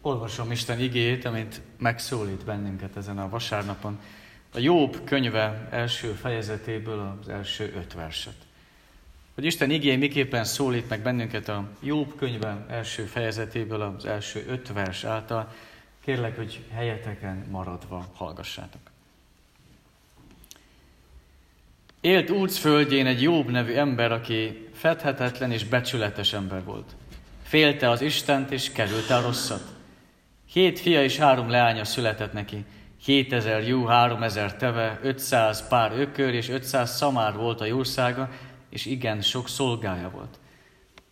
Olvasom Isten igét, amit megszólít bennünket ezen a vasárnapon. A Jobb könyve első fejezetéből az első öt verset. Hogy Isten igény miképpen szólít meg bennünket a Jobb könyve első fejezetéből az első öt vers által, kérlek, hogy helyeteken maradva hallgassátok. Élt Úrc földjén egy Jobb nevű ember, aki fedhetetlen és becsületes ember volt. Félte az Istent és kerülte a rosszat. Hét fia és három leánya született neki. 2000 jó, 3000 teve, 500 pár ökör és 500 szamár volt a jószága, és igen, sok szolgája volt.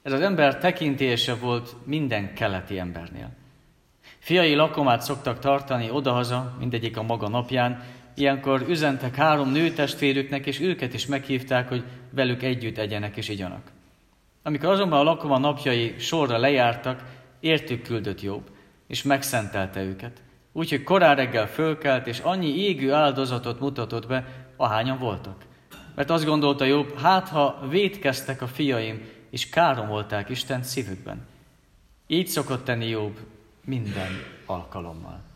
Ez az ember tekintélyese volt minden keleti embernél. Fiai lakomát szoktak tartani odahaza, mindegyik a maga napján, Ilyenkor üzentek három nőtestvérüknek, és őket is meghívták, hogy velük együtt egyenek és igyanak. Amikor azonban a lakoma napjai sorra lejártak, értük küldött Jobb, és megszentelte őket. Úgyhogy korán reggel fölkelt, és annyi égő áldozatot mutatott be, ahányan voltak. Mert azt gondolta Jobb, hát ha védkeztek a fiaim, és káromolták Isten szívükben. Így szokott tenni Jobb minden alkalommal.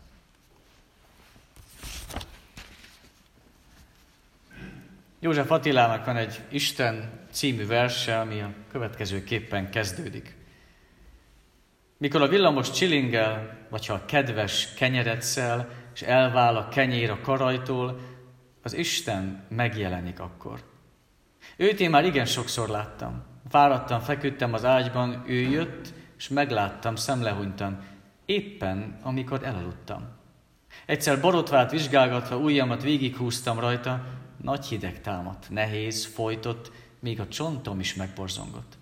József Attilának van egy Isten című verse, ami a következőképpen kezdődik. Mikor a villamos csilingel, vagy ha a kedves kenyeret szel, és elvál a kenyér a karajtól, az Isten megjelenik akkor. Őt én már igen sokszor láttam. Fáradtam, feküdtem az ágyban, ő jött, és megláttam, szemlehúnytan, éppen amikor elaludtam. Egyszer borotvát vizsgálgatva ujjamat végighúztam rajta, nagy hideg támadt, nehéz, folytott, még a csontom is megborzongott.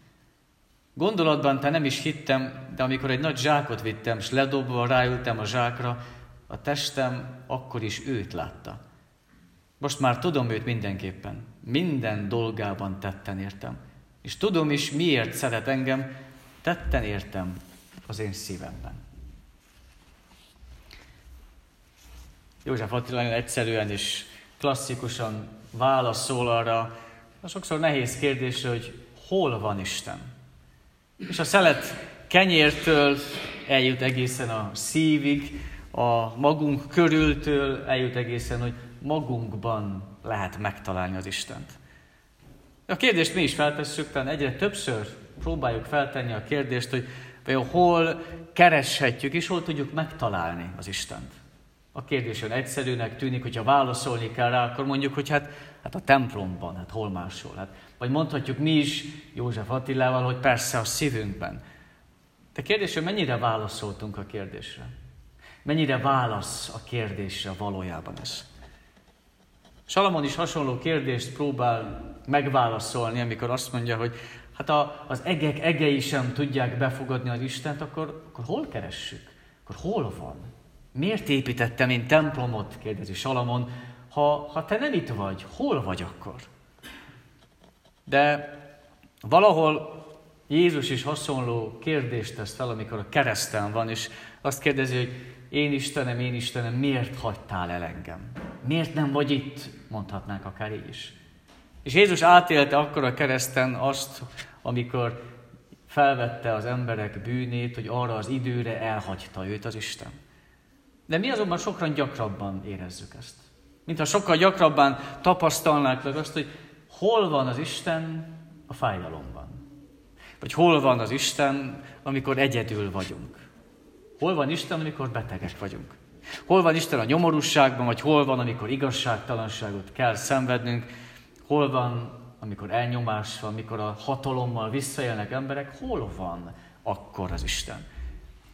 Gondolatban te nem is hittem, de amikor egy nagy zsákot vittem, s ledobva ráültem a zsákra, a testem akkor is őt látta. Most már tudom őt mindenképpen. Minden dolgában tetten értem. És tudom is, miért szeret engem, tetten értem az én szívemben. József Attila egyszerűen is klasszikusan válaszol arra a sokszor nehéz kérdésre, hogy hol van Isten. És a szelet kenyértől eljut egészen a szívig, a magunk körültől eljut egészen, hogy magunkban lehet megtalálni az Istent. A kérdést mi is feltesszük, talán egyre többször próbáljuk feltenni a kérdést, hogy vajon hol kereshetjük és hol tudjuk megtalálni az Istent. A kérdés olyan egyszerűnek tűnik, hogyha válaszolni kell rá, akkor mondjuk, hogy hát, hát a templomban, hát hol máshol. Hát, vagy mondhatjuk mi is József Attilával, hogy persze a szívünkben. De kérdés, hogy mennyire válaszoltunk a kérdésre? Mennyire válasz a kérdésre valójában ez? Salamon is hasonló kérdést próbál megválaszolni, amikor azt mondja, hogy hát a, az egek egei sem tudják befogadni az Istent, akkor, akkor hol keressük? Akkor hol van? Miért építettem én templomot, kérdezi Salamon, ha, ha te nem itt vagy, hol vagy akkor? De valahol Jézus is hasonló kérdést tesz fel, amikor a kereszten van, és azt kérdezi, hogy én Istenem, én Istenem, miért hagytál el engem? Miért nem vagy itt? Mondhatnánk akár így is. És Jézus átélte akkor a kereszten azt, amikor felvette az emberek bűnét, hogy arra az időre elhagyta őt az Isten. De mi azonban sokkal gyakrabban érezzük ezt. Mintha sokkal gyakrabban tapasztalnák meg azt, hogy hol van az Isten a fájdalomban. Vagy hol van az Isten, amikor egyedül vagyunk. Hol van Isten, amikor betegek vagyunk. Hol van Isten a nyomorúságban, vagy hol van, amikor igazságtalanságot kell szenvednünk. Hol van, amikor elnyomás van, amikor a hatalommal visszaélnek emberek. Hol van akkor az Isten?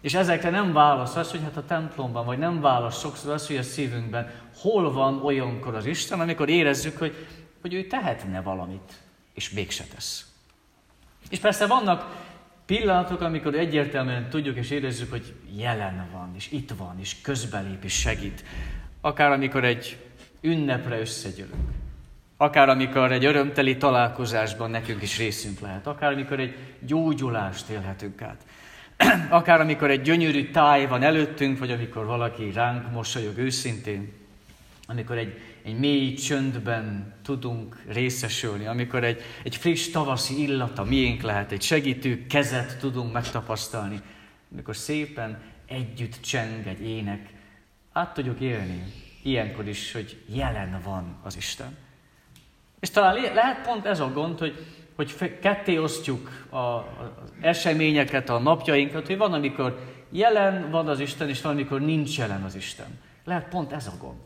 És ezekre nem válasz az, hogy hát a templomban, vagy nem válasz sokszor az, hogy a szívünkben hol van olyankor az Isten, amikor érezzük, hogy, hogy ő tehetne valamit, és mégse tesz. És persze vannak pillanatok, amikor egyértelműen tudjuk és érezzük, hogy jelen van, és itt van, és közbelép, és segít. Akár amikor egy ünnepre összegyűlünk. Akár amikor egy örömteli találkozásban nekünk is részünk lehet. Akár amikor egy gyógyulást élhetünk át. akár amikor egy gyönyörű táj van előttünk, vagy amikor valaki ránk mosolyog őszintén, amikor egy, egy mély csöndben tudunk részesülni, amikor egy, egy friss tavaszi illata miénk lehet, egy segítő kezet tudunk megtapasztalni, amikor szépen együtt cseng egy ének, át tudjuk élni ilyenkor is, hogy jelen van az Isten. És talán lehet pont ez a gond, hogy, hogy ketté osztjuk a, az eseményeket, a napjainkat, hogy van, amikor jelen van az Isten, és van, amikor nincs jelen az Isten. Lehet pont ez a gond.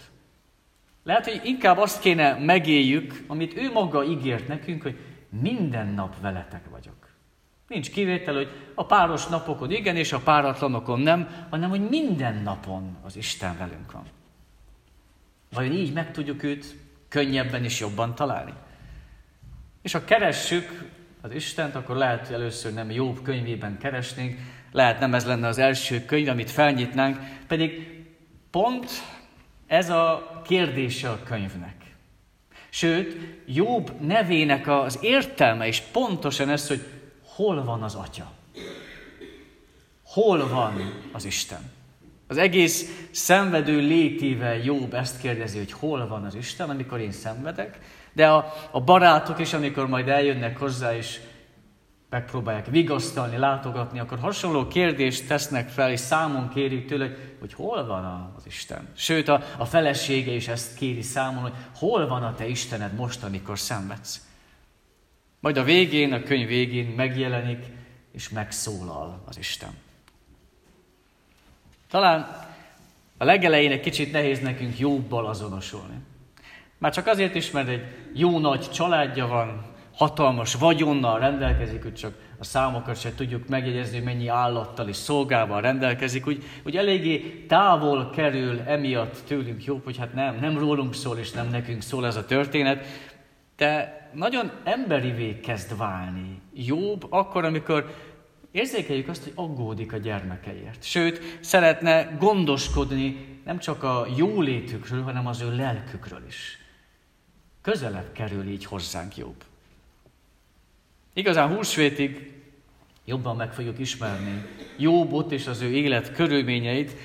Lehet, hogy inkább azt kéne megéljük, amit ő maga ígért nekünk, hogy minden nap veletek vagyok. Nincs kivétel, hogy a páros napokon igen, és a páratlanokon nem, hanem hogy minden napon az Isten velünk van. Vajon így meg tudjuk őt könnyebben és jobban találni? És ha keressük az Istent, akkor lehet, hogy először nem Jobb könyvében keresnénk, lehet nem ez lenne az első könyv, amit felnyitnánk, pedig pont ez a kérdése a könyvnek. Sőt, Jobb nevének az értelme is pontosan ez, hogy hol van az Atya. Hol van az Isten. Az egész szenvedő létével Jobb ezt kérdezi, hogy hol van az Isten, amikor én szenvedek, de a, a barátok is, amikor majd eljönnek hozzá, és megpróbálják vigasztalni, látogatni, akkor hasonló kérdést tesznek fel, és számon kérik tőle, hogy hol van az Isten. Sőt, a, a felesége is ezt kéri számon, hogy hol van a te Istened most, amikor szenvedsz. Majd a végén, a könyv végén megjelenik, és megszólal az Isten. Talán a legelején egy kicsit nehéz nekünk jobbal azonosulni. Már csak azért is, mert egy jó nagy családja van, hatalmas vagyonnal rendelkezik, hogy csak a számokat se tudjuk megjegyezni, hogy mennyi állattal és szolgával rendelkezik, úgy, úgy eléggé távol kerül emiatt tőlünk jobb, hogy hát nem, nem rólunk szól, és nem nekünk szól ez a történet, de nagyon emberivé kezd válni. Jobb akkor, amikor érzékeljük azt, hogy aggódik a gyermekeiért. Sőt, szeretne gondoskodni nem csak a jólétükről, hanem az ő lelkükről is. Közelebb kerül így hozzánk jobb. Igazán húsvétig jobban meg fogjuk ismerni Jobbot és az ő élet körülményeit,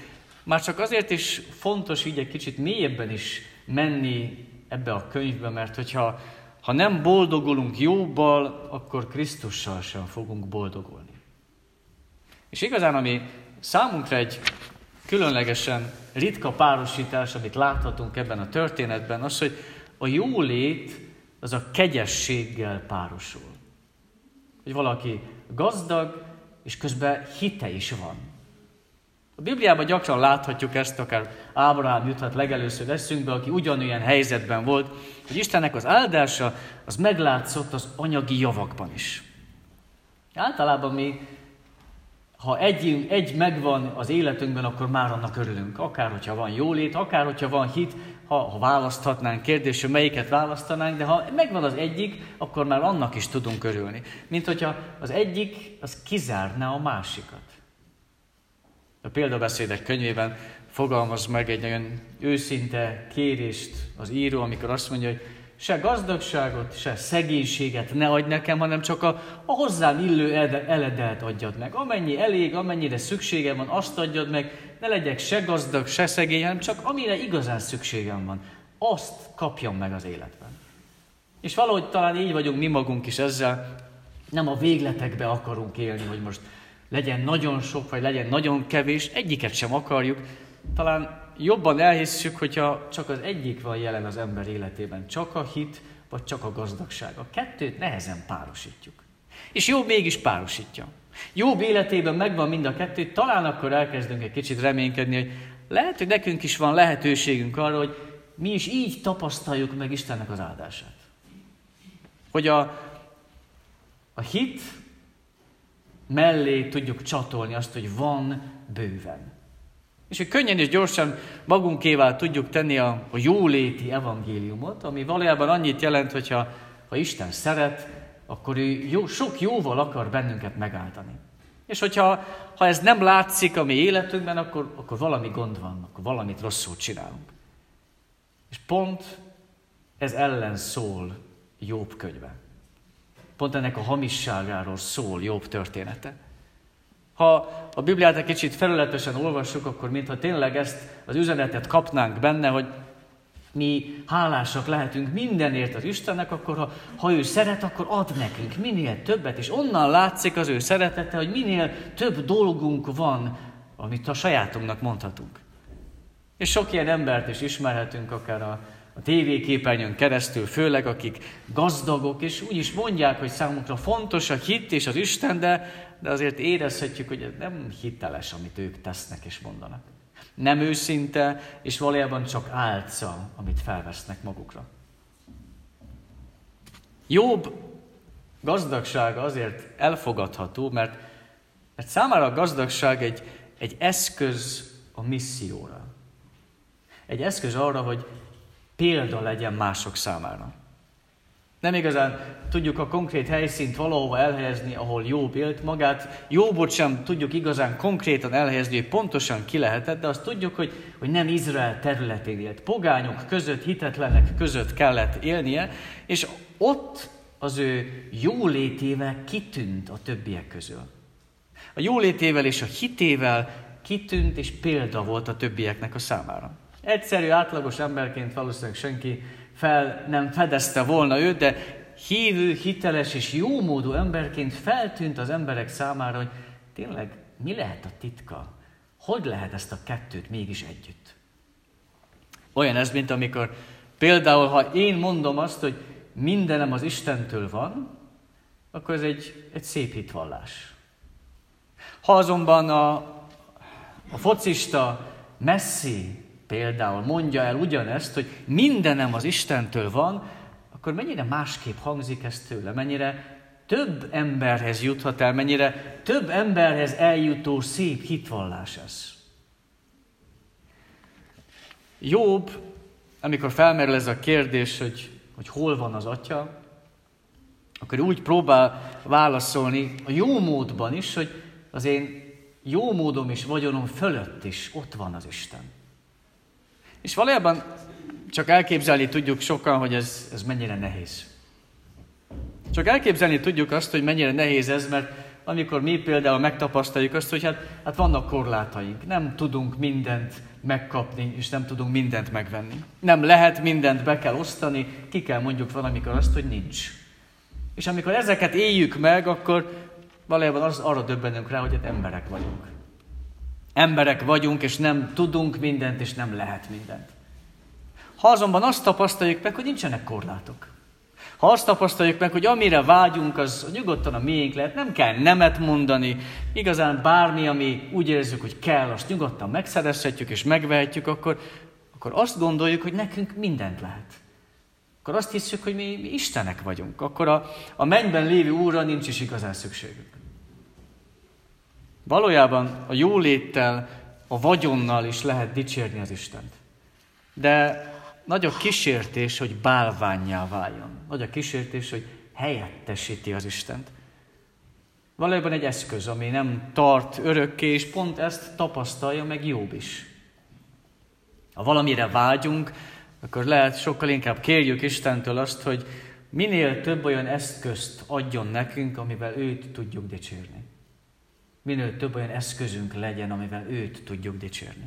már csak azért is fontos így egy kicsit mélyebben is menni ebbe a könyvbe, mert hogyha ha nem boldogulunk Jobbal, akkor Krisztussal sem fogunk boldogulni. És igazán, ami számunkra egy különlegesen ritka párosítás, amit láthatunk ebben a történetben, az, hogy a jólét az a kegyességgel párosul. Hogy valaki gazdag, és közben hite is van. A Bibliában gyakran láthatjuk ezt, akár Ábrahám juthat legelőször eszünkbe, aki ugyanolyan helyzetben volt, hogy Istennek az áldása az meglátszott az anyagi javakban is. Általában mi ha egy, egy megvan az életünkben, akkor már annak örülünk. Akár, hogyha van jólét, akár, hogyha van hit, ha, ha választhatnánk kérdés, hogy melyiket választanánk, de ha megvan az egyik, akkor már annak is tudunk örülni. Mint hogyha az egyik, az kizárná a másikat. A példabeszédek könyvében fogalmaz meg egy nagyon őszinte kérést az író, amikor azt mondja, hogy se gazdagságot, se szegénységet ne adj nekem, hanem csak a, a hozzám illő eledelt adjad meg. Amennyi elég, amennyire szükségem van, azt adjad meg, ne legyek se gazdag, se szegény, hanem csak amire igazán szükségem van, azt kapjam meg az életben. És valahogy talán így vagyunk mi magunk is ezzel, nem a végletekbe akarunk élni, hogy most legyen nagyon sok, vagy legyen nagyon kevés, egyiket sem akarjuk. Talán jobban elhisszük, hogyha csak az egyik van jelen az ember életében, csak a hit, vagy csak a gazdagság. A kettőt nehezen párosítjuk. És jó mégis párosítja. Jó életében megvan mind a kettő, talán akkor elkezdünk egy kicsit reménykedni, hogy lehet, hogy nekünk is van lehetőségünk arra, hogy mi is így tapasztaljuk meg Istennek az áldását. Hogy a, a hit mellé tudjuk csatolni azt, hogy van bőven. És hogy könnyen és gyorsan magunkével tudjuk tenni a, a jóléti evangéliumot, ami valójában annyit jelent, hogyha ha Isten szeret, akkor ő jó, sok jóval akar bennünket megálltani. És hogyha ha ez nem látszik a mi életünkben, akkor, akkor valami gond van, akkor valamit rosszul csinálunk. És pont ez ellen szól Jobb könyve. Pont ennek a hamisságáról szól Jobb története. Ha a Bibliát egy kicsit felületesen olvassuk, akkor mintha tényleg ezt az üzenetet kapnánk benne, hogy mi hálásak lehetünk mindenért az Istennek, akkor ha, ha ő szeret, akkor ad nekünk minél többet, és onnan látszik az ő szeretete, hogy minél több dolgunk van, amit a sajátunknak mondhatunk. És sok ilyen embert is ismerhetünk, akár a, a tévéképernyőn keresztül, főleg akik gazdagok, és úgy is mondják, hogy számukra fontos a hit és az Isten, de, de azért érezhetjük, hogy ez nem hiteles, amit ők tesznek és mondanak. Nem őszinte, és valójában csak álca, amit felvesznek magukra. Jobb gazdagsága azért elfogadható, mert, mert számára a gazdagság egy, egy eszköz a misszióra. Egy eszköz arra, hogy példa legyen mások számára. Nem igazán tudjuk a konkrét helyszínt valahova elhelyezni, ahol Jobb élt magát. Jobbot sem tudjuk igazán konkrétan elhelyezni, hogy pontosan ki lehetett, de azt tudjuk, hogy, hogy nem Izrael területén élt. Pogányok között, hitetlenek között kellett élnie, és ott az ő jólétével kitűnt a többiek közül. A jólétével és a hitével kitűnt és példa volt a többieknek a számára. Egyszerű, átlagos emberként valószínűleg senki fel nem fedezte volna őt, de hívő, hiteles és jómódú emberként feltűnt az emberek számára, hogy tényleg mi lehet a titka? Hogy lehet ezt a kettőt mégis együtt? Olyan ez, mint amikor például, ha én mondom azt, hogy mindenem az Istentől van, akkor ez egy, egy szép hitvallás. Ha azonban a, a focista Messi például mondja el ugyanezt, hogy mindenem az Istentől van, akkor mennyire másképp hangzik ez tőle, mennyire több emberhez juthat el, mennyire több emberhez eljutó szép hitvallás ez. Jobb, amikor felmerül ez a kérdés, hogy, hogy hol van az atya, akkor úgy próbál válaszolni a jó módban is, hogy az én jó módom és vagyonom fölött is ott van az Isten. És valójában csak elképzelni tudjuk sokan, hogy ez, ez mennyire nehéz. Csak elképzelni tudjuk azt, hogy mennyire nehéz ez, mert amikor mi például megtapasztaljuk azt, hogy hát, hát vannak korlátaink, nem tudunk mindent megkapni, és nem tudunk mindent megvenni. Nem lehet mindent be kell osztani, ki kell mondjuk valamikor azt, hogy nincs. És amikor ezeket éljük meg, akkor valójában az, arra döbbenünk rá, hogy hát emberek vagyunk. Emberek vagyunk, és nem tudunk mindent, és nem lehet mindent. Ha azonban azt tapasztaljuk meg, hogy nincsenek korlátok. Ha azt tapasztaljuk meg, hogy amire vágyunk, az nyugodtan a miénk lehet, nem kell nemet mondani, igazán bármi, ami úgy érezzük, hogy kell, azt nyugodtan megszerezhetjük és megvehetjük, akkor, akkor azt gondoljuk, hogy nekünk mindent lehet. Akkor azt hiszük, hogy mi, mi Istenek vagyunk. Akkor a, a mennyben lévő Úrra nincs is igazán szükségünk. Valójában a jóléttel, a vagyonnal is lehet dicsérni az Istent. De nagy a kísértés, hogy bálványjá váljon. Nagy a kísértés, hogy helyettesíti az Istent. Valójában egy eszköz, ami nem tart örökké, és pont ezt tapasztalja meg Jobb is. Ha valamire vágyunk, akkor lehet sokkal inkább kérjük Istentől azt, hogy minél több olyan eszközt adjon nekünk, amivel őt tudjuk dicsérni minél több olyan eszközünk legyen, amivel őt tudjuk dicsérni.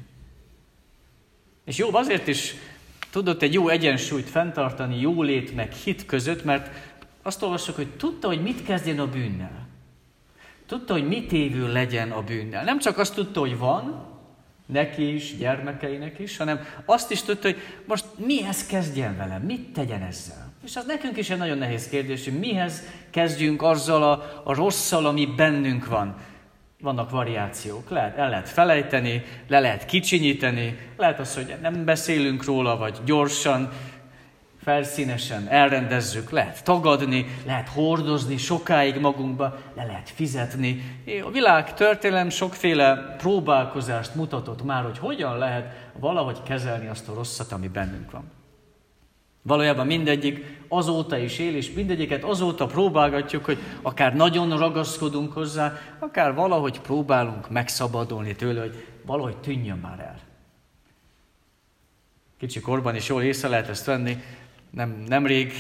És jó, azért is tudott egy jó egyensúlyt fenntartani jólét meg hit között, mert azt olvassuk, hogy tudta, hogy mit kezdjen a bűnnel. Tudta, hogy mit évő legyen a bűnnel. Nem csak azt tudta, hogy van, neki is, gyermekeinek is, hanem azt is tudta, hogy most mihez kezdjen vele, mit tegyen ezzel. És az nekünk is egy nagyon nehéz kérdés, hogy mihez kezdjünk azzal a, a rosszal, ami bennünk van vannak variációk. Lehet, el lehet felejteni, le lehet kicsinyíteni, lehet az, hogy nem beszélünk róla, vagy gyorsan, felszínesen elrendezzük, lehet tagadni, lehet hordozni sokáig magunkba, le lehet fizetni. A világ történelem sokféle próbálkozást mutatott már, hogy hogyan lehet valahogy kezelni azt a rosszat, ami bennünk van. Valójában mindegyik azóta is él, és mindegyiket azóta próbálgatjuk, hogy akár nagyon ragaszkodunk hozzá, akár valahogy próbálunk megszabadulni tőle, hogy valahogy tűnjön már el. Kicsi korban is jól észre lehet ezt venni. Nem, nemrég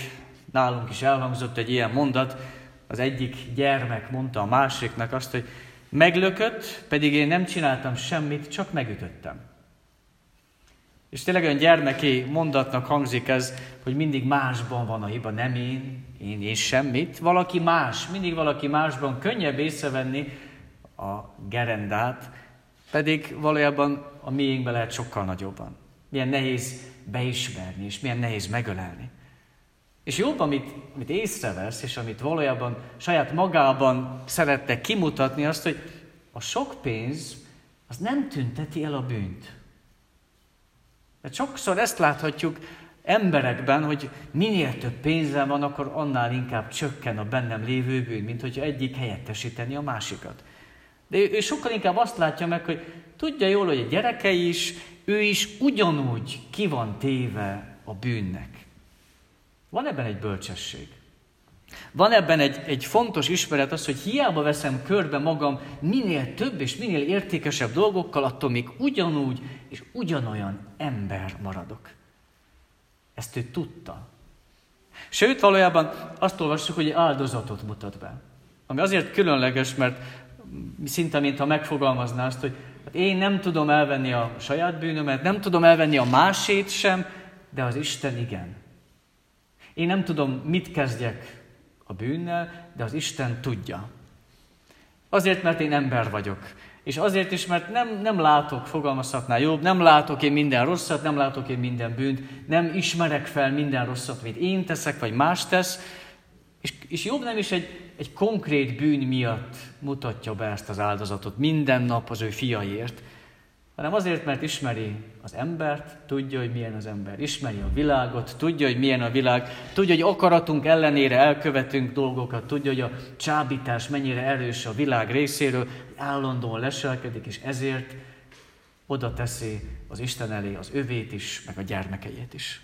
nálunk is elhangzott egy ilyen mondat, az egyik gyermek mondta a másiknak azt, hogy meglökött, pedig én nem csináltam semmit, csak megütöttem. És tényleg olyan gyermeki mondatnak hangzik ez, hogy mindig másban van a hiba, nem én, én, én semmit. Valaki más, mindig valaki másban könnyebb észrevenni a gerendát, pedig valójában a miénkben lehet sokkal nagyobban. Milyen nehéz beismerni, és milyen nehéz megölelni. És jobb, amit, amit észrevesz, és amit valójában saját magában szerette kimutatni, azt, hogy a sok pénz az nem tünteti el a bűnt. Mert sokszor ezt láthatjuk emberekben, hogy minél több pénzem van, akkor annál inkább csökken a bennem lévő bűn, mint hogyha egyik helyettesíteni a másikat. De ő, ő sokkal inkább azt látja meg, hogy tudja jól, hogy a gyerekei is, ő is ugyanúgy ki van téve a bűnnek. Van ebben egy bölcsesség. Van ebben egy, egy fontos ismeret az, hogy hiába veszem körbe magam minél több és minél értékesebb dolgokkal, attól még ugyanúgy és ugyanolyan ember maradok. Ezt ő tudta. Sőt, valójában azt olvassuk, hogy áldozatot mutat be. Ami azért különleges, mert szinte, mintha megfogalmazná azt, hogy hát én nem tudom elvenni a saját bűnömet, nem tudom elvenni a másét sem, de az Isten igen. Én nem tudom, mit kezdjek a bűnnel, de az Isten tudja. Azért, mert én ember vagyok. És azért is, mert nem, nem látok, fogalmazhatná jobb, nem látok én minden rosszat, nem látok én minden bűnt, nem ismerek fel minden rosszat, amit én teszek, vagy más tesz. És, és jobb nem is egy, egy konkrét bűn miatt mutatja be ezt az áldozatot minden nap az ő fiaiért, hanem azért, mert ismeri az embert, tudja, hogy milyen az ember, ismeri a világot, tudja, hogy milyen a világ, tudja, hogy akaratunk ellenére elkövetünk dolgokat, tudja, hogy a csábítás mennyire erős a világ részéről, állandóan leselkedik, és ezért oda teszi az Isten elé az övét is, meg a gyermekeit is.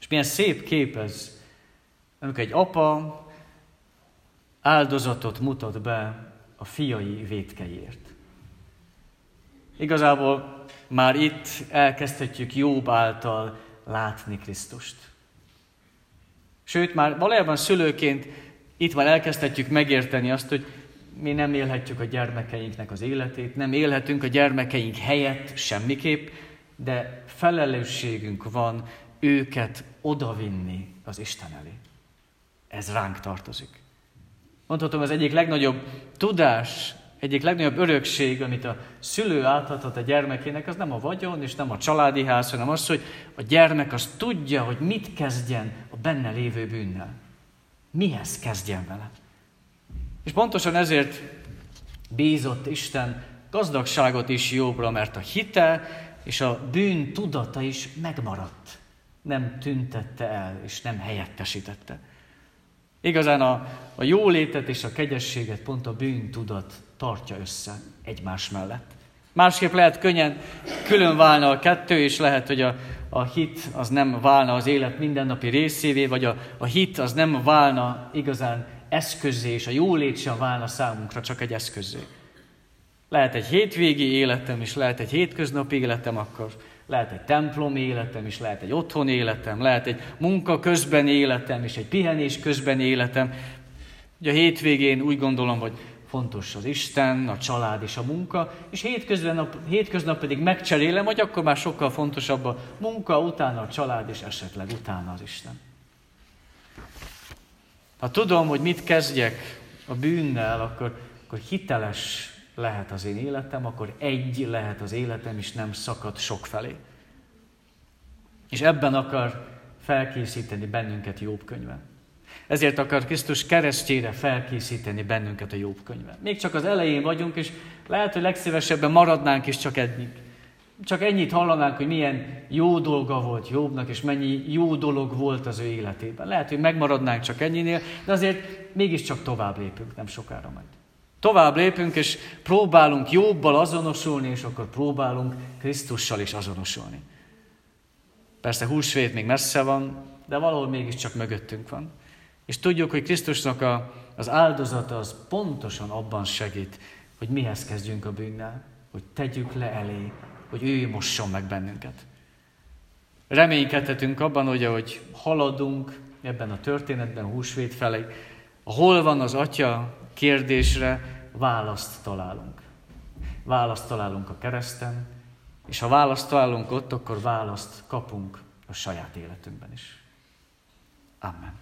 És milyen szép kép ez, amikor egy apa áldozatot mutat be a fiai vétkeiért. Igazából már itt elkezdhetjük Jobb által látni Krisztust. Sőt, már valójában szülőként itt már elkezdhetjük megérteni azt, hogy mi nem élhetjük a gyermekeinknek az életét, nem élhetünk a gyermekeink helyett semmiképp, de felelősségünk van őket odavinni az Isten elé. Ez ránk tartozik. Mondhatom, az egyik legnagyobb tudás, egyik legnagyobb örökség, amit a szülő átadhat a gyermekének, az nem a vagyon és nem a családi ház, hanem az, hogy a gyermek az tudja, hogy mit kezdjen a benne lévő bűnnel. Mihez kezdjen vele. És pontosan ezért bízott Isten gazdagságot is jobbra, mert a hite és a bűn tudata is megmaradt. Nem tüntette el, és nem helyettesítette. Igazán a, a jólétet és a kegyességet pont a bűntudat tartja össze egymás mellett. Másképp lehet könnyen külön válna a kettő, és lehet, hogy a, a hit az nem válna az élet mindennapi részévé, vagy a, a hit az nem válna igazán eszközé, és a jólét sem válna számunkra csak egy eszközé. Lehet egy hétvégi életem, és lehet egy hétköznapi életem, akkor lehet egy templom életem, és lehet egy otthon életem, lehet egy munka közben életem, és egy pihenés közben életem. Ugye a hétvégén úgy gondolom, hogy fontos az Isten, a család és a munka, és hétköznap, hétköznap pedig megcserélem, hogy akkor már sokkal fontosabb a munka, utána a család, és esetleg utána az Isten. Ha tudom, hogy mit kezdjek a bűnnel, akkor, akkor hiteles lehet az én életem, akkor egy lehet az életem, és nem szakad sok felé. És ebben akar felkészíteni bennünket Jobb könyve. Ezért akar Krisztus keresztjére felkészíteni bennünket a Jobb könyve. Még csak az elején vagyunk, és lehet, hogy legszívesebben maradnánk is csak ennyit. Csak ennyit hallanánk, hogy milyen jó dolga volt Jobbnak, és mennyi jó dolog volt az ő életében. Lehet, hogy megmaradnánk csak ennyinél, de azért mégiscsak tovább lépünk, nem sokára majd. Tovább lépünk, és próbálunk jobbal azonosulni, és akkor próbálunk Krisztussal is azonosulni. Persze húsvét még messze van, de valahol mégiscsak mögöttünk van. És tudjuk, hogy Krisztusnak a, az áldozata az pontosan abban segít, hogy mihez kezdjünk a bűnnel, hogy tegyük le elé, hogy ő mosson meg bennünket. Reménykedhetünk abban, hogy ahogy haladunk ebben a történetben, a húsvét felé, hol van az atya kérdésre, választ találunk. Választ találunk a kereszten, És ha választ találunk ott, akkor választ kapunk a saját életünkben is. Amen.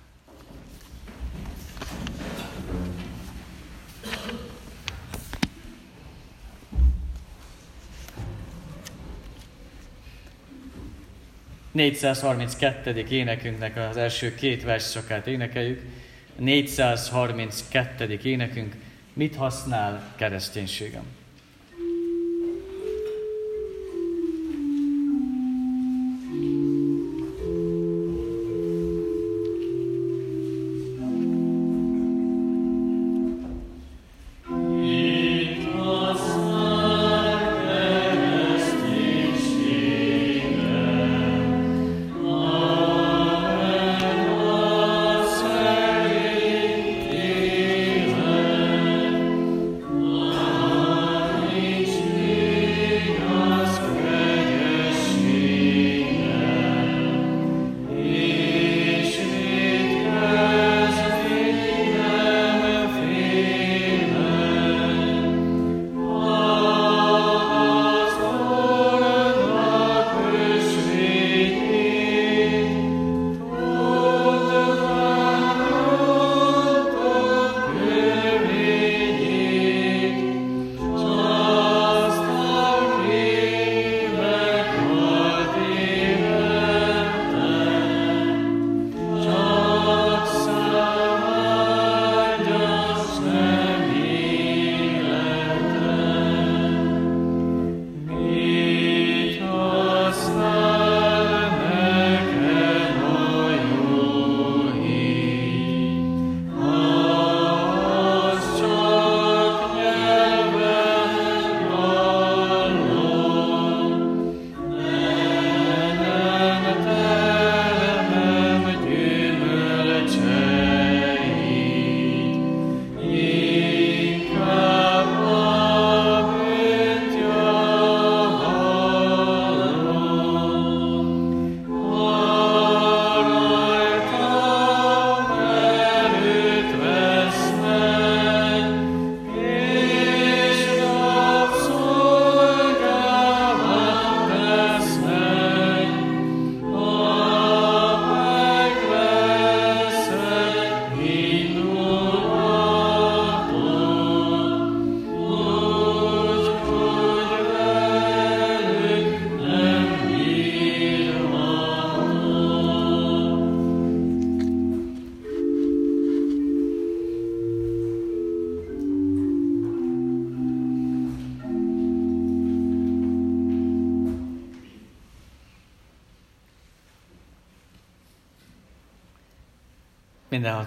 432. énekünknek az első két versszakát énekeljük. 432. énekünk, mit használ kereszténységem?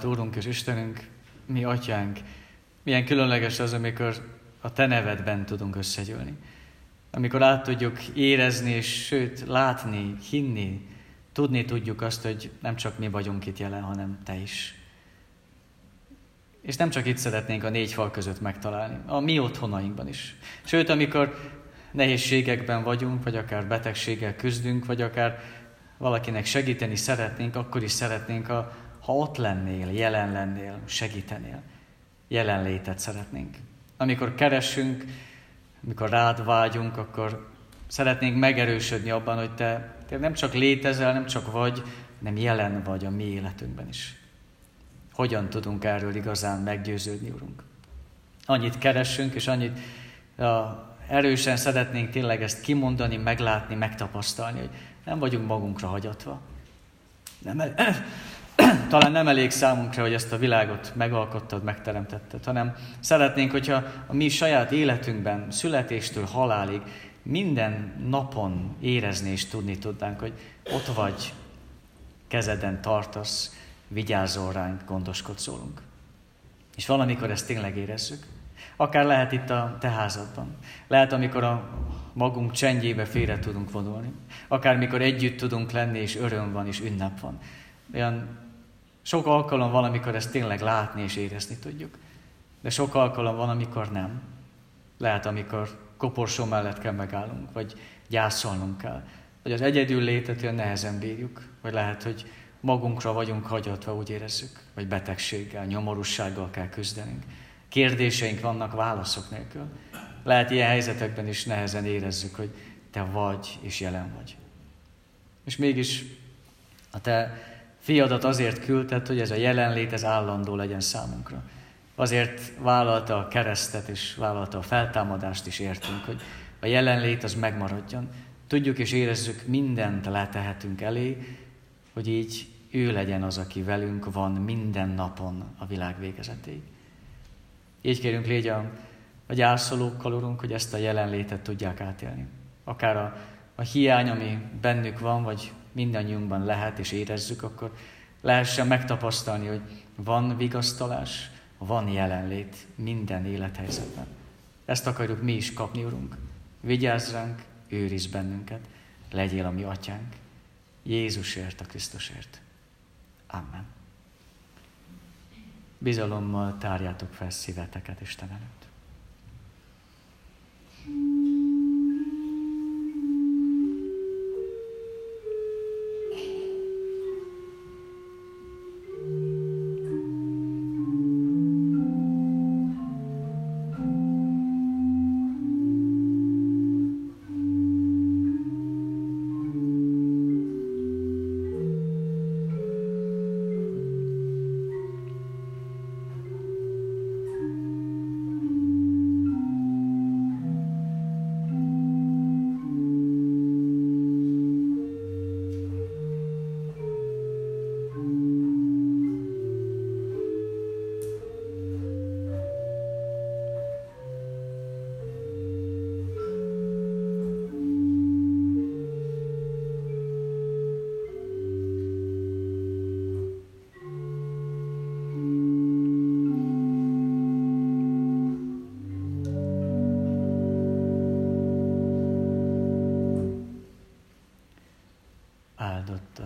Mindenható Úrunk és Istenünk, mi Atyánk, milyen különleges az, amikor a Te nevedben tudunk összegyűlni. Amikor át tudjuk érezni, és sőt, látni, hinni, tudni tudjuk azt, hogy nem csak mi vagyunk itt jelen, hanem Te is. És nem csak itt szeretnénk a négy fal között megtalálni, a mi otthonainkban is. Sőt, amikor nehézségekben vagyunk, vagy akár betegséggel küzdünk, vagy akár valakinek segíteni szeretnénk, akkor is szeretnénk a ha ott lennél, jelen lennél, segítenél, jelenlétet szeretnénk. Amikor keresünk, amikor rád vágyunk, akkor szeretnénk megerősödni abban, hogy te, te nem csak létezel, nem csak vagy, nem jelen vagy a mi életünkben is. Hogyan tudunk erről igazán meggyőződni, Urunk? Annyit keresünk, és annyit uh, erősen szeretnénk tényleg ezt kimondani, meglátni, megtapasztalni, hogy nem vagyunk magunkra hagyatva. Nem, talán nem elég számunkra, hogy ezt a világot megalkottad, megteremtetted, hanem szeretnénk, hogyha a mi saját életünkben, születéstől halálig minden napon érezni és tudni tudnánk, hogy ott vagy, kezeden tartasz, vigyázol ránk, gondoskodsz rólunk. És valamikor ezt tényleg érezzük. Akár lehet itt a te házadban. Lehet, amikor a magunk csendjébe félre tudunk vonulni. Akár mikor együtt tudunk lenni, és öröm van, és ünnep van. Olyan sok alkalom van, amikor ezt tényleg látni és érezni tudjuk. De sok alkalom van, amikor nem. Lehet, amikor koporsó mellett kell megállnunk, vagy gyászolnunk kell. Vagy az egyedül létet olyan nehezen bírjuk. Vagy lehet, hogy magunkra vagyunk hagyatva, úgy érezzük. Vagy betegséggel, nyomorúsággal kell küzdenünk. Kérdéseink vannak válaszok nélkül. Lehet ilyen helyzetekben is nehezen érezzük, hogy te vagy és jelen vagy. És mégis a te fiadat azért küldted, hogy ez a jelenlét, ez állandó legyen számunkra. Azért vállalta a keresztet, és vállalta a feltámadást is értünk, hogy a jelenlét az megmaradjon. Tudjuk és érezzük, mindent letehetünk elé, hogy így ő legyen az, aki velünk van minden napon a világ végezetéig. Így kérünk, légy a, a gyászolókkal, Urunk, hogy ezt a jelenlétet tudják átélni. Akár a, a hiány, ami bennük van, vagy mindannyiunkban lehet, és érezzük, akkor lehessen megtapasztalni, hogy van vigasztalás, van jelenlét minden élethelyzetben. Ezt akarjuk mi is kapni, Urunk. Vigyázz ránk, őriz bennünket, legyél a mi atyánk. Jézusért, a Krisztusért. Amen. Bizalommal tárjátok fel szíveteket Isten előtt.